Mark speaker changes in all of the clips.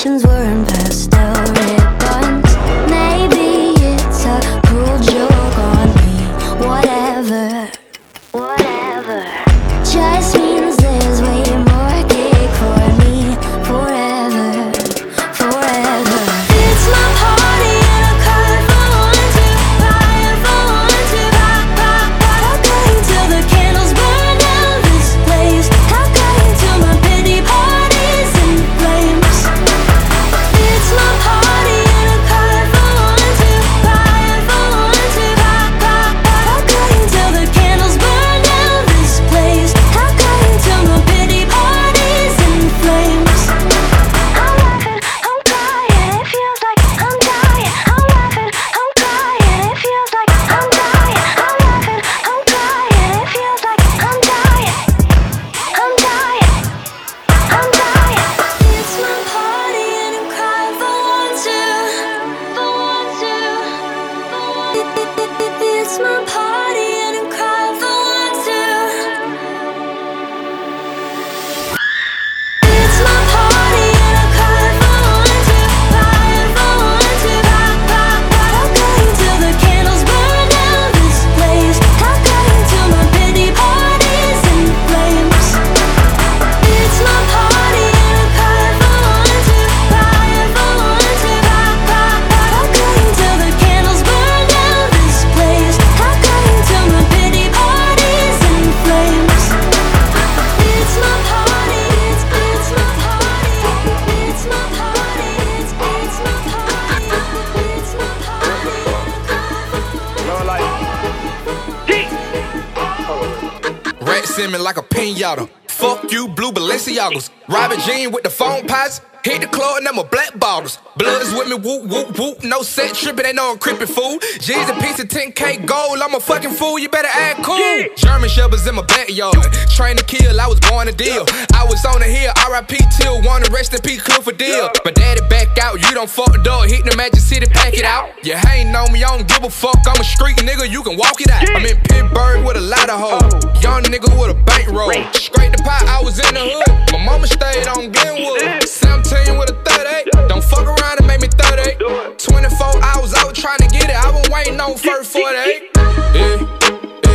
Speaker 1: decorations were
Speaker 2: You, blue Balenciagas. Robin Jean with the phone pots. Hit the club and them a black bottles. Bloods with me, whoop, whoop, whoop. No set tripping, they know I'm fool. G's a piece of 10K gold. I'm a fucking fool, you better act cool. German shepherds in my backyard. Train to kill, I was born to deal. I was on the hill, RIP till one, rest in peace, Clifford deal. My daddy back out, you don't fuck the door. Hit the Magic City, pack it out. You hating on me, I don't give a fuck. I'm a street nigga, you can walk it out. I'm in Pittsburgh with a lot of hoes. Oh. Young nigga with a bankroll. Scrape the pot, I was in the hood. My mama stayed on Glenwood. 17 with a 38. Don't fuck around and make me 38. 24 hours, I was trying to get it. I been waiting on first 48. Yeah.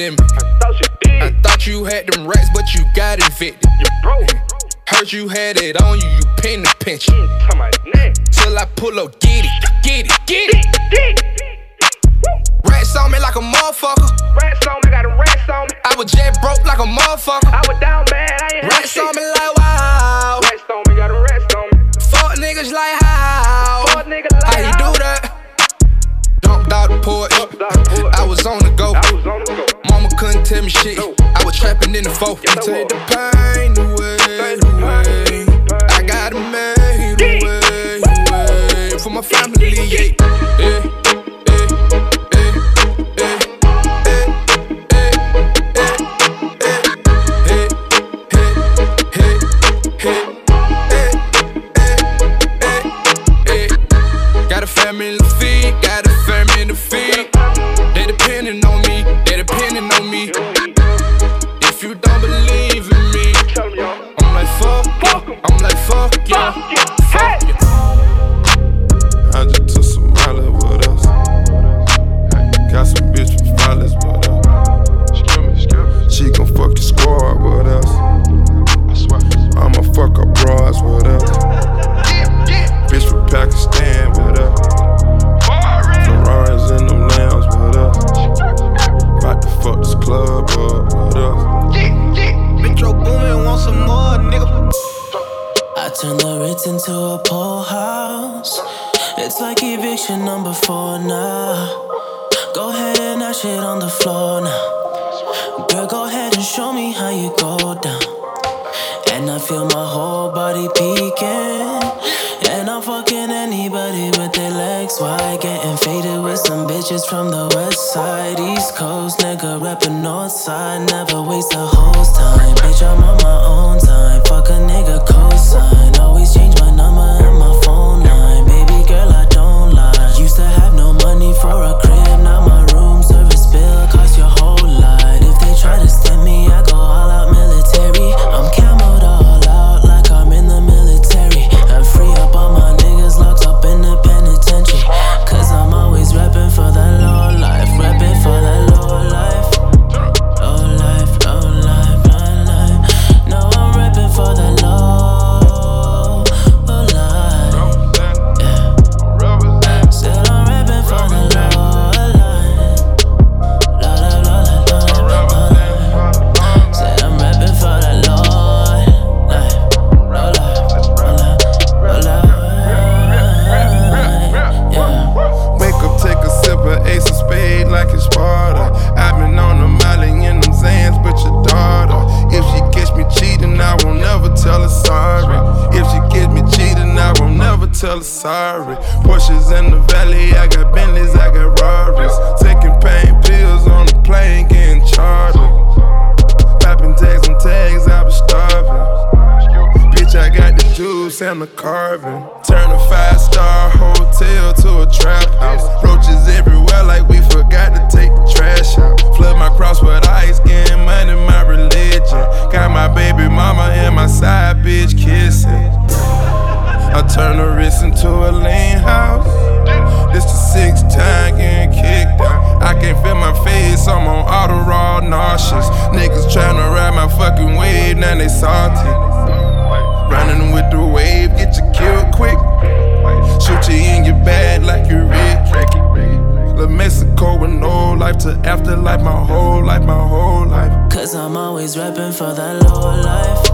Speaker 2: Me. I thought you had them rats, but you got evicted. Heard you had it on you, you pin the pinch. Till I pull up, get it, get it, get it. Rats on me like a motherfucker.
Speaker 3: Rats on me, got them rats on me.
Speaker 2: I was jet broke like a motherfucker.
Speaker 3: I was down bad, I ain't had
Speaker 2: Rats on me like wow.
Speaker 3: Rats on me, got them rats on me.
Speaker 2: Fuck niggas like how.
Speaker 3: Fuck niggas like
Speaker 2: How you
Speaker 3: how?
Speaker 2: do that? Jumped out the porch.
Speaker 3: Jumped out the porch.
Speaker 2: I was on the go.
Speaker 3: I was on the go.
Speaker 2: Couldn't tell me shit. I was trapping in the four.
Speaker 3: Yes,
Speaker 2: Take the pain away, away. I got it made away, away. For my family, yeah, yeah,
Speaker 4: fuck yeah.
Speaker 5: Juice and the carving. Turn a five star hotel to a trap house. Roaches everywhere, like we forgot to take the trash out. Flood my cross with ice, getting money, my religion. Got my baby mama and my side bitch kissing. I turn the wrist into a lean house. This the sixth time getting kicked out. I can't feel my face, I'm on auto raw nauseous. Niggas tryna ride my fucking wave, now they salty. Running with the wave, get you killed quick. Shoot you in your bag like you Rick. La Mexico with no life to afterlife, my whole life, my whole life.
Speaker 4: Cause I'm always reppin' for that low life.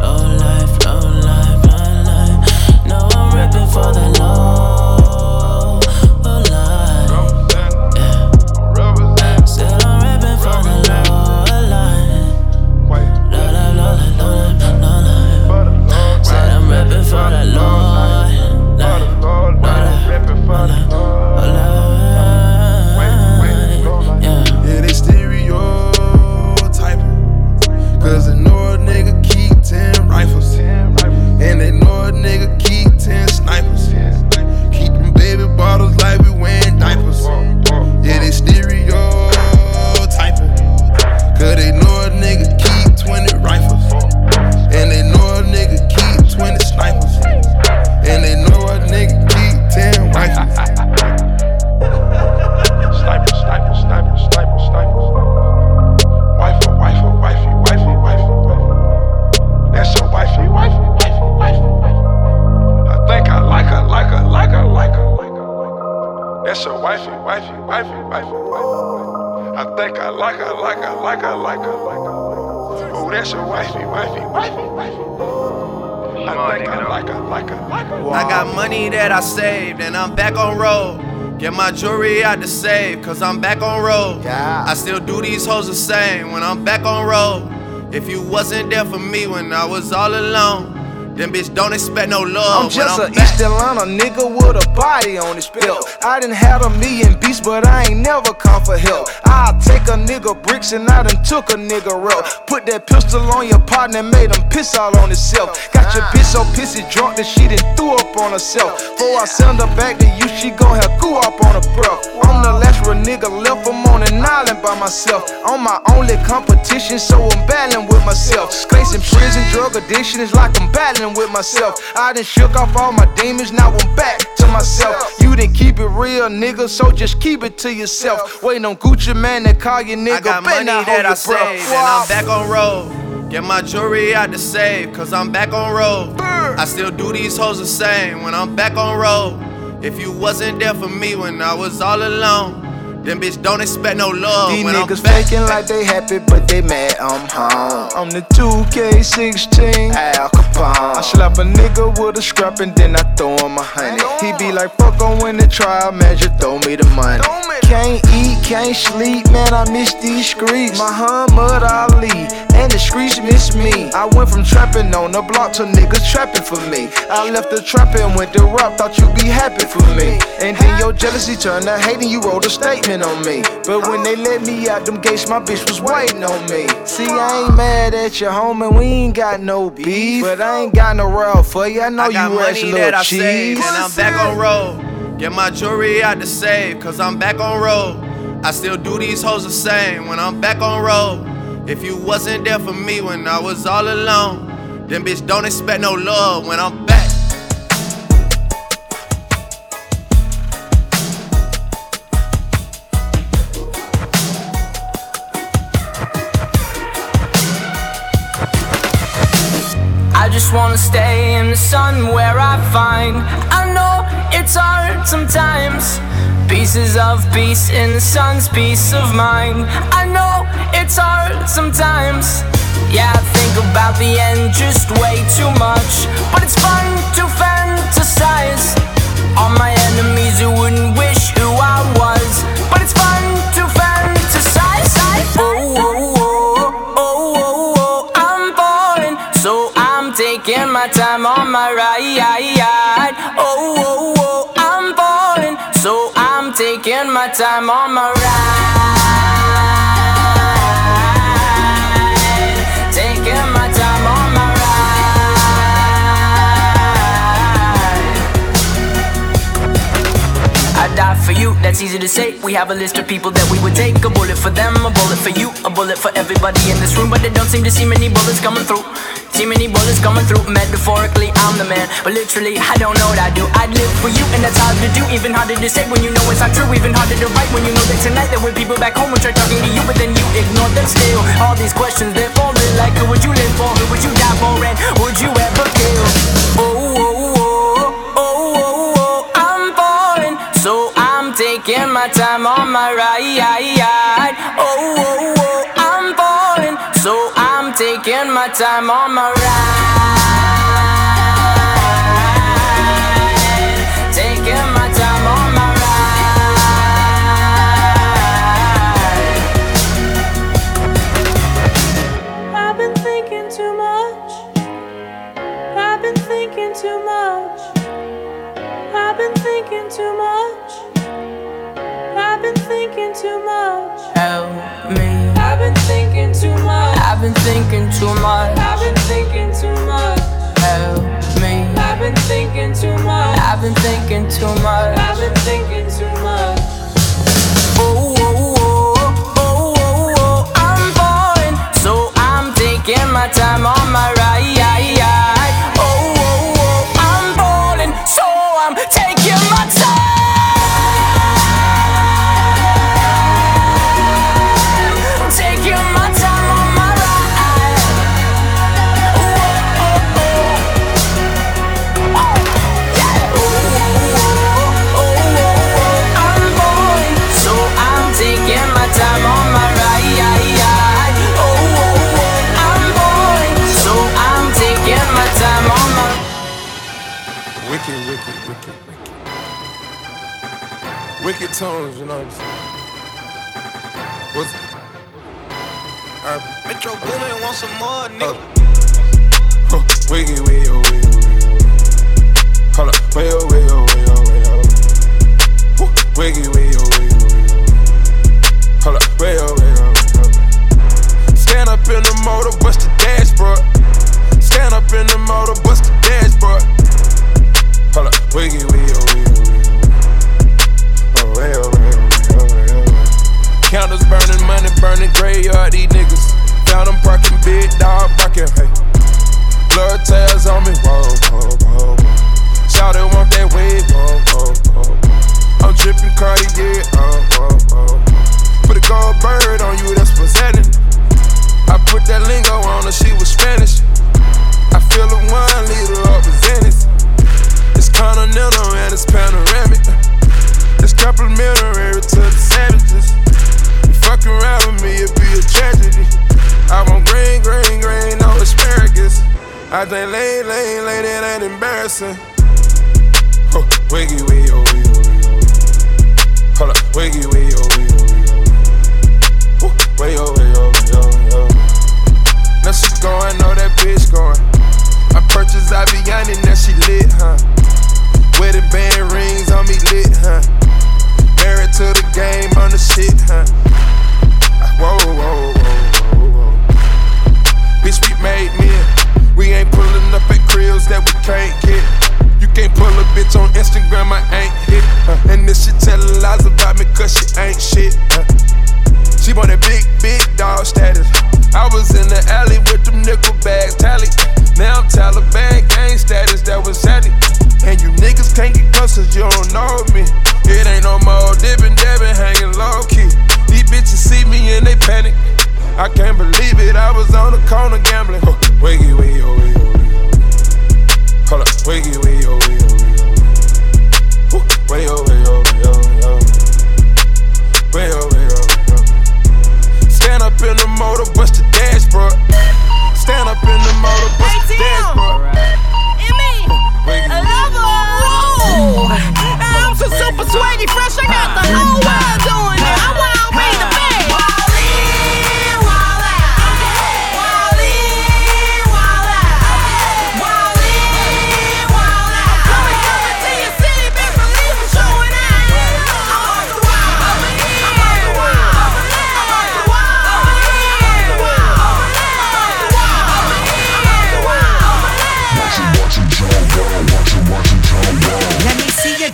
Speaker 4: Low life, low life, low life. No, I'm reppin' for the low, I'm reppin'
Speaker 6: jewelry out the safe, cause I'm back on road.
Speaker 7: Yeah.
Speaker 6: I still do these hoes the same when I'm back on road. If you wasn't there for me when I was all alone, then bitch don't expect no love.
Speaker 7: I'm just a
Speaker 6: I'm back.
Speaker 7: East Atlanta nigga with a body on his belt. I done had a million beats, but I ain't never come for help. I'll take a nigga bricks and I done took a nigga rope. Put that pistol on your partner and made him piss all on himself. Got your bitch so pissy drunk that she done threw up on herself. Before I send her back to you, she gon' have goo up on her breath. I'm the last real nigga left, I'm on an island by myself. I'm my only competition, so I'm battling with myself. Facing prison, drug addiction is like I'm battling with myself. I done shook off all my demons, now I'm back to myself. You didn't keep it real, nigga, so just keep it to yourself. Waiting on Gucci Mane to call you nigga,
Speaker 6: I got money that I
Speaker 7: breath.
Speaker 6: saved, and I'm back on road. Get my jewelry out to safe, cause I'm back on road. I still do these hoes the same when I'm back on road. If you wasn't there for me when I was all alone, Them bitch don't expect no love
Speaker 7: These
Speaker 6: when
Speaker 7: niggas
Speaker 6: I'm back.
Speaker 7: faking like they happy, but they mad I'm home. I'm the 2K16 Al Capone. I slap a nigga with a scrap and then I throw him a honey. He be like, fuck on when the trial man, measure, throw me the money. Can't eat, can't sleep, man, I miss these streets. Muhammad Ali, and the streets miss me. I went from trapping on the block to niggas trapping for me. I left the trapping, went to rap, thought you'd be happy for me. And then your jealousy turned to hate and you wrote a statement on me. But when they let me out them gates, my bitch was waiting on me. See, I ain't mad at you, homie, we ain't got no beef. But I ain't got no route for you, I know
Speaker 6: I
Speaker 7: you ass
Speaker 6: money
Speaker 7: little
Speaker 6: that I
Speaker 7: cheese.
Speaker 6: saved, and I'm back on road. Get my jewelry out to safe, cause I'm back on road. I still do these hoes the same when I'm back on road. If you wasn't there for me when I was all alone, then bitch don't expect no love when I'm back.
Speaker 8: Just wanna stay in the sun where I find. I know it's hard sometimes. Pieces of peace in the sun's peace of mind. I know it's hard sometimes. Yeah, I think about the end just way too much. But it's fun to fantasize. All my enemies who on my ride. Oh, oh, oh, I'm falling. So I'm taking my time on my ride. That's easy to say. We have a list of people that we would take. A bullet for them, a bullet for you, a bullet for everybody in this room. But they don't seem to see many bullets coming through. See many bullets coming through. Metaphorically, I'm the man. But literally, I don't know what I do. I'd live for you, and that's hard to do. Even harder to say when you know it's not true. Even harder to write when you know that tonight there were people back home who tried talking to you, but then you ignore them still. All these questions, they're falling like who would you live for? Who would you die for? And would you ever kill? Oh, oh, oh, oh, oh, oh, oh I'm falling. So taking my time on my ride. Oh, oh, oh, I'm falling. So I'm taking my time on my ride.
Speaker 9: I've been thinking too much. I've been thinking too much.
Speaker 8: Help me.
Speaker 9: I've been thinking too much.
Speaker 8: I've been thinking too much.
Speaker 9: I've been thinking too much.
Speaker 8: Oh, oh, oh, oh, oh, oh, oh I'm falling, so I'm taking my time on my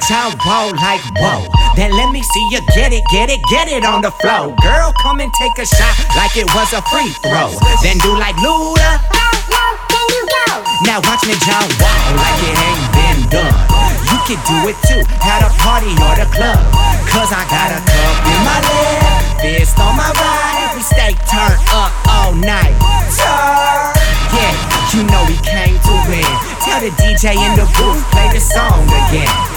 Speaker 5: see
Speaker 10: roll like whoa. Then let me see you get it, get it, get it on the flow. Girl, come and take a shot like it was a free throw. Then do like Luda. Now watch me jaw roll like it ain't been done. You can do it too at a party or the club. Cause I got a cup in my left, fist on my right. We stay turned up all night. Turn. Yeah, you know he came to win. Tell the DJ in the booth, play the song again.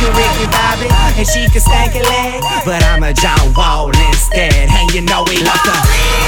Speaker 10: Can Ricky Bobby and she can stank a leg. But I'm a John Wall instead. And you know we love to.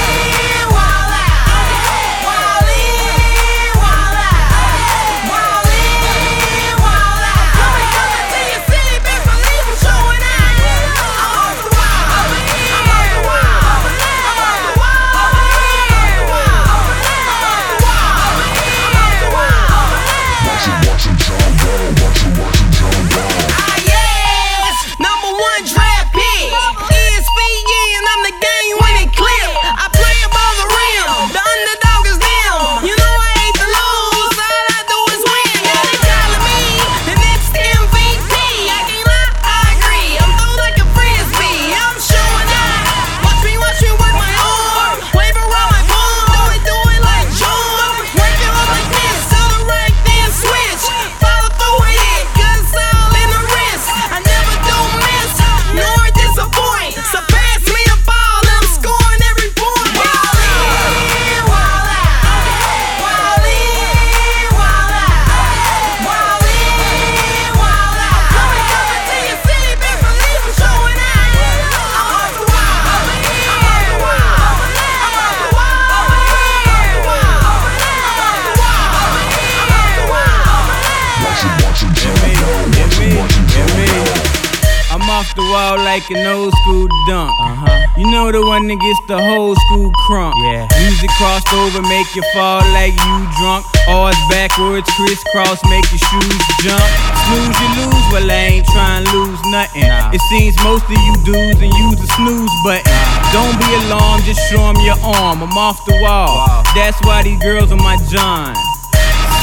Speaker 11: An old school dunk. Uh-huh. You know the one that gets the whole school crunk. Yeah. Music crossed over, make you fall like you drunk. Ours backwards, crisscross, make your shoes jump. Snooze, you lose, well, I ain't trying to lose nothing. It seems most of you dudes and use the snooze button. Don't be alarmed, just show 'em your arm. I'm off the wall. That's why these girls are my John.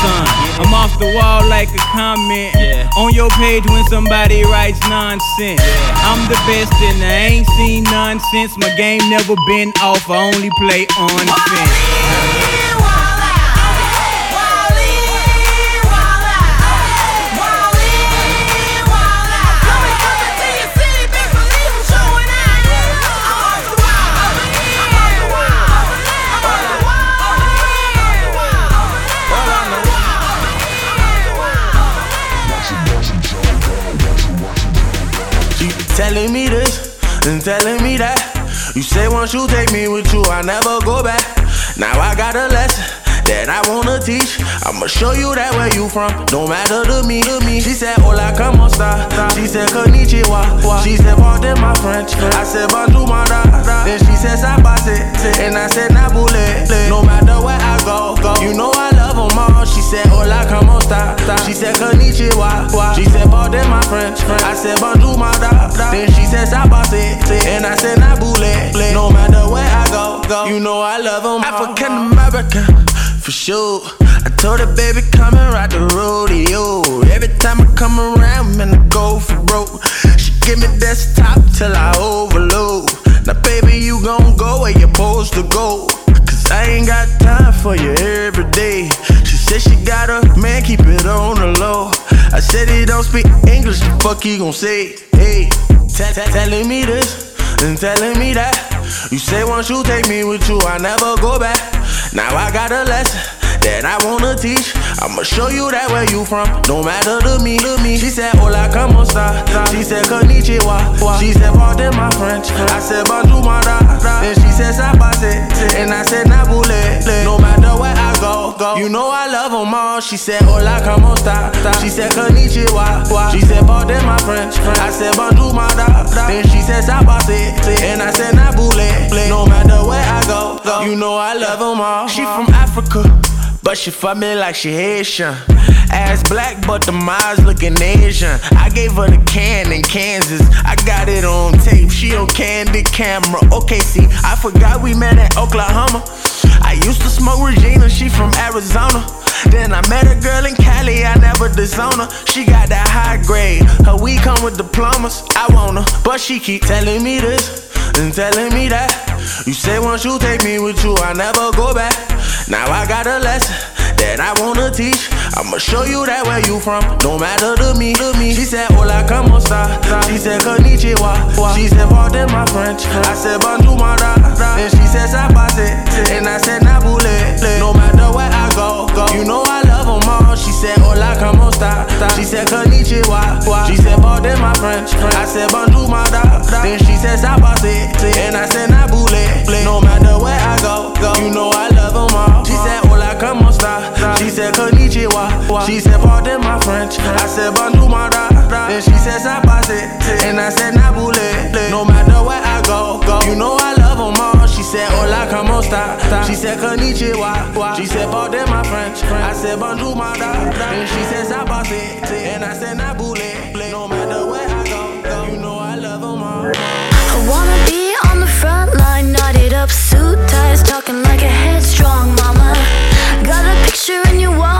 Speaker 11: Son. I'm off the wall like a comment on your page when somebody writes nonsense. I'm the best and I ain't seen nonsense. My game never been off, I only play on fence.
Speaker 12: And telling me that. You say once you take me with you, I never go back. Now I got a lesson that I wanna teach. I'ma show you that where you from, no matter to me, to me. She said, Hola, como esta? She said, Konnichiwa. She said, Pardon my French. I said, Bonjour, my da. Then she said, Sabase. And I said, Nabule. Said, Konnichiwa. She said, Pardon my French. I said, Bonjour, my da. Then she said, Sabase. And I said, Nabule. No matter where I go, go. You know I love them. African American, for sure. I told her, baby, come and ride the rodeo. Every time I come around, man, I go for broke. She give me desktop till I overload. Now, baby, you gon' go where you're supposed to go. I ain't got time for you every day. She said she got a man, keep it on the low. I said he don't speak English, the fuck he gon' say? Hey, telling me this and telling me that. You say once you take me with you, I never go back. Now I got a lesson that I wanna teach. I'ma show you that where you from, no matter to me, to me. She said, Hola, como esta? She said, Konnichiwa. She said, Pardon my French. I said, Bonjour, my da. Then she said, Sabase. And I said, Nabule. No matter where I go, go. You know I love them all. She said, Hola, como esta? She said, Konnichiwa. She said, Pardon my French. I said, Bonjour, my da. Then she said, Sabase. And I said, Nabule. No matter where I go, go. You know I love them all. She from Africa. But she fuck me like she Haitian. Ass black, but the eyes looking Asian. I gave her the can in Kansas. I got it on tape. She on candid camera. Okay, see, I forgot we met in Oklahoma. I used to smoke Regina, she from Arizona. Then I met a girl in Cali, I never disown her. She got that high grade, her weed come with diplomas. I want her, but she keep telling me this and telling me that. You say once you take me with you, I never go back. Now I got a lesson that I wanna teach. I'ma show you that where you from, no matter to me, to me. She said, Hola, como esta? She said, Konnichiwa. She said, Pardon my French. I said, Bonjour, da. Then she said, Sabase. And I said, Nabule. No matter where I go, go. You know I love them all. She said, Hola, como esta? She said, Konnichiwa. She said, Pardon my French. I said, Bonjour, my da. Then she said, Sabase. And I said, Nabule. No matter where I go, go. You know I love them all. She said, Hola, como esta? She said, Konnichiwa. She said, Pardon my French. I said, Bonjour, my da. Then she said, Sabase. And I said, Nabule. Hola, como? She said, Konnichiwa. She said, Pardon my French. I said, Bonjour, my da. Then she said, Sabase. And I said, Nabule. No matter where I go, go. You know I love them all.
Speaker 1: I wanna be on the front line, knotted up, suit ties, talking like a headstrong mama. Got a picture in your wallet,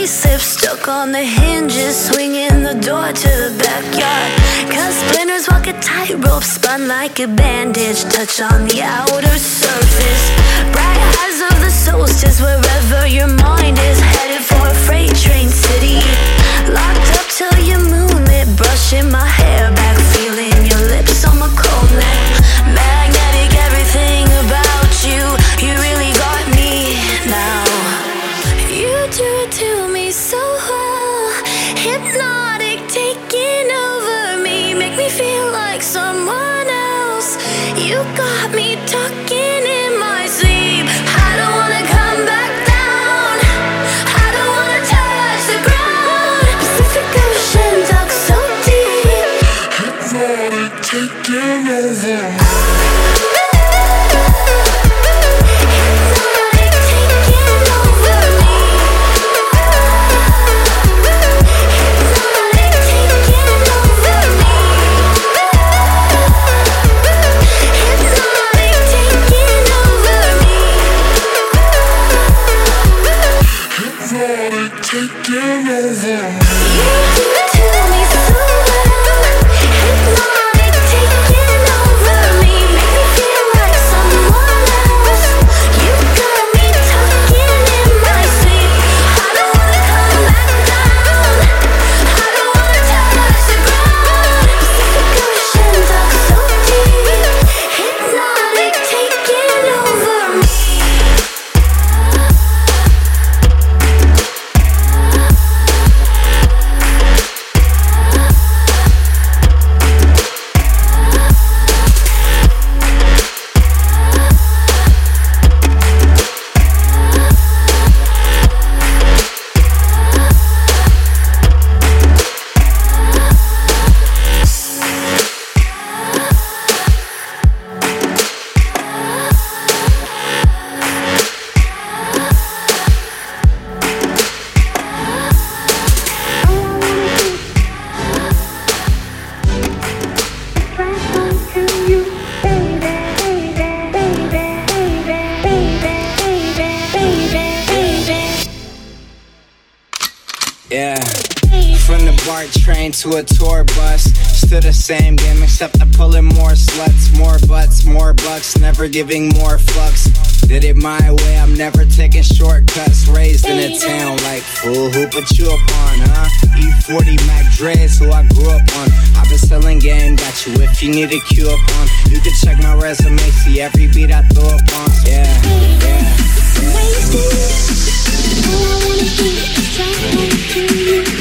Speaker 1: my lips, stuck on the hinges, swinging the door to the backyard. Cut splinters, walk a tightrope, spun like a bandage, touch on the outer surface. Bright eyes of the solstice, wherever your mind is, headed for a freight train city. Locked up till your moonlit, brushing my hair back, feeling your lips on You train to a tour bus. Still the same game, except I'm pulling more sluts, more butts, more bucks, never giving more fucks. Did it my way, I'm never taking shortcuts. Raised in a town like fool, who put you up on, huh? E40 Mac Dre's, who I grew up on. I've been selling game, got you if you need a cue up on. You can check my resume, see every beat I throw up on. Yeah, yeah. Blue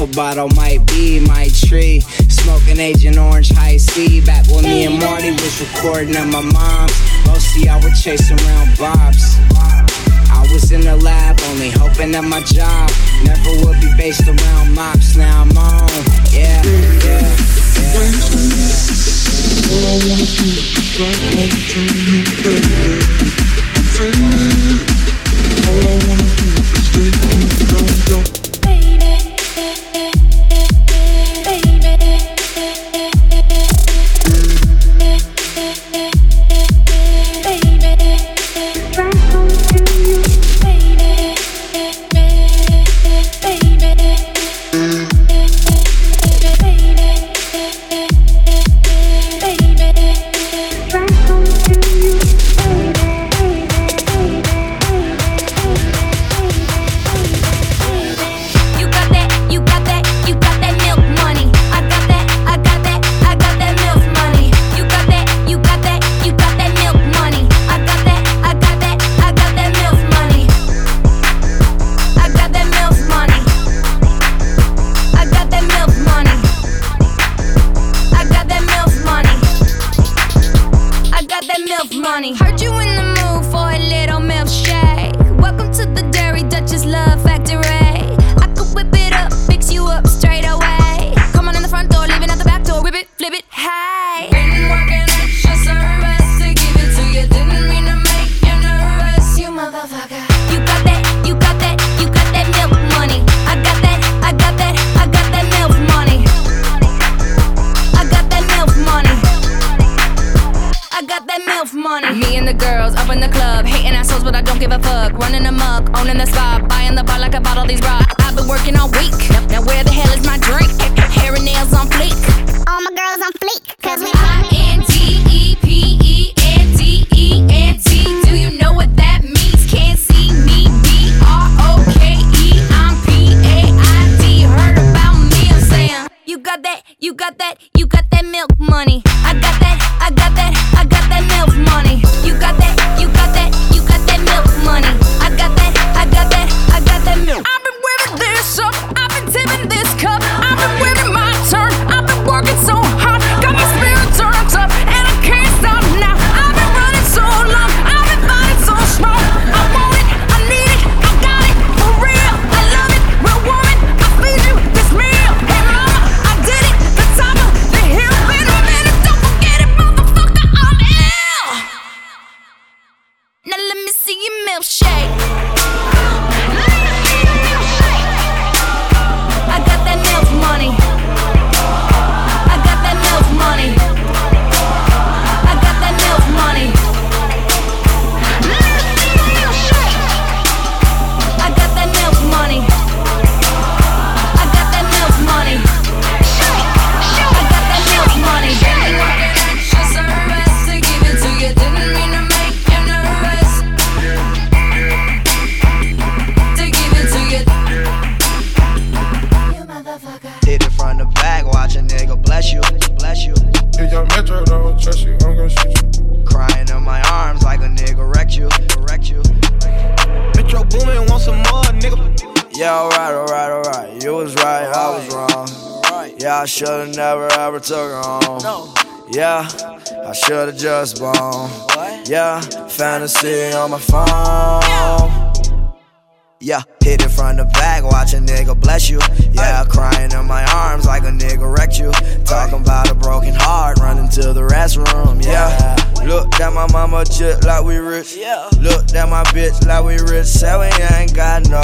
Speaker 1: A bottle might be my tree. Smoking Agent Orange High C. Back when me and Marty was recording at my mom's. Mostly I would chase around bops. I was in the lab, only hoping that my job never would be based around mops. Now I'm on, yeah, yeah.
Speaker 13: yeah. All I wanna do is take you down, down. Give a fuck. Running amok, owning the spot, buying the bar like I bought all these rocks. I've been working all week. Now where the hell is my drink? Hair and nails on fleek.
Speaker 14: All my girls on fleek, cause we
Speaker 13: I milkshake.
Speaker 5: Trust you, I'm gonna shoot you.
Speaker 15: Crying in my arms like a nigga wrecked you, wrecked you.
Speaker 6: Metro Boomin want some more, nigga.
Speaker 15: Yeah, alright, alright, alright. You was right, I was wrong. Yeah, I should've never ever took her home. Yeah, I should've just blown. Yeah, fantasy on my phone. Yeah, hit it from the back, watch a nigga bless you. Yeah, crying in my arms like a nigga wrecked you. Talking about a broken heart, running to the restroom. Yeah, look at my mama just like we rich. Yeah. Look at my bitch like we rich. Say we ain't got no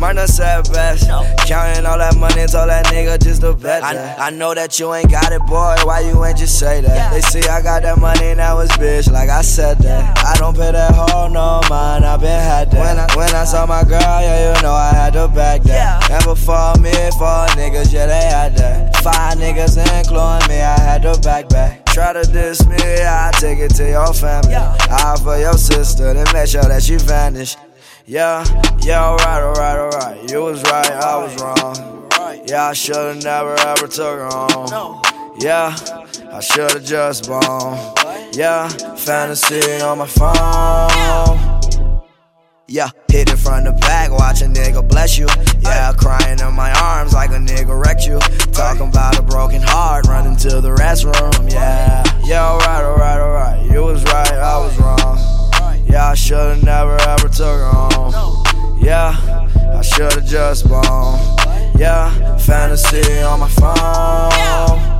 Speaker 15: money, said best. Counting all that money, told that nigga just to bet that. I, I know that you ain't got it, boy. Why you ain't just say that? They see I got that money, now it's bitch, like I said that. I don't pay that hoe no mind, I been had that. When I, when I saw my girl, yeah, you know I had to back that. Never for me, for niggas, yeah, they had that. Five niggas including me, I had to back back. Try to diss me, I take it to your family. I for your sister, then make sure that she vanished. Yeah, yeah, alright, alright, alright. You was right, I was wrong. Yeah, I should've never ever took her home. Yeah, I should've just blown. Yeah, fantasy on my phone. Yeah, hit it from the back, watch a nigga bless you. Yeah, crying in my arms like a nigga wrecked you. Talking about a broken heart, running to the restroom. Yeah, yeah, alright, alright, alright. You was right, I was wrong. Yeah, I should've never ever took her home. Yeah, I should've just blown. Yeah, fantasy on my phone.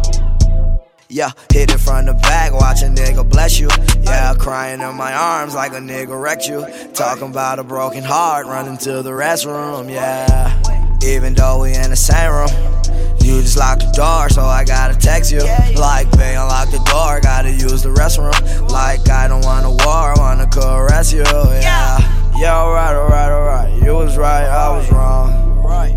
Speaker 15: Yeah, hit it from the back, watch a nigga bless you. Yeah, crying in my arms like a nigga wrecked you. Talking about a broken heart, running to the restroom. Yeah, even though we in the same room. You just locked the door, so I gotta text you. Like, babe, unlock the door, gotta use the restroom. Like, I don't want a war, I wanna caress you. Yeah, yeah, alright, alright, alright. You was right, I was wrong.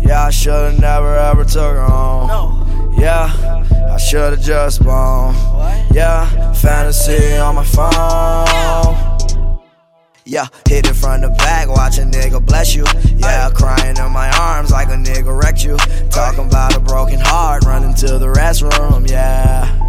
Speaker 15: Yeah, I should've never ever took her home. Yeah, I should've just blown. Yeah, fantasy on my phone. Yeah, hit it from the back, watch a nigga bless you. Yeah, crying in my arms like a nigga wrecked you. Talking about a broken heart, running to the restroom. Yeah.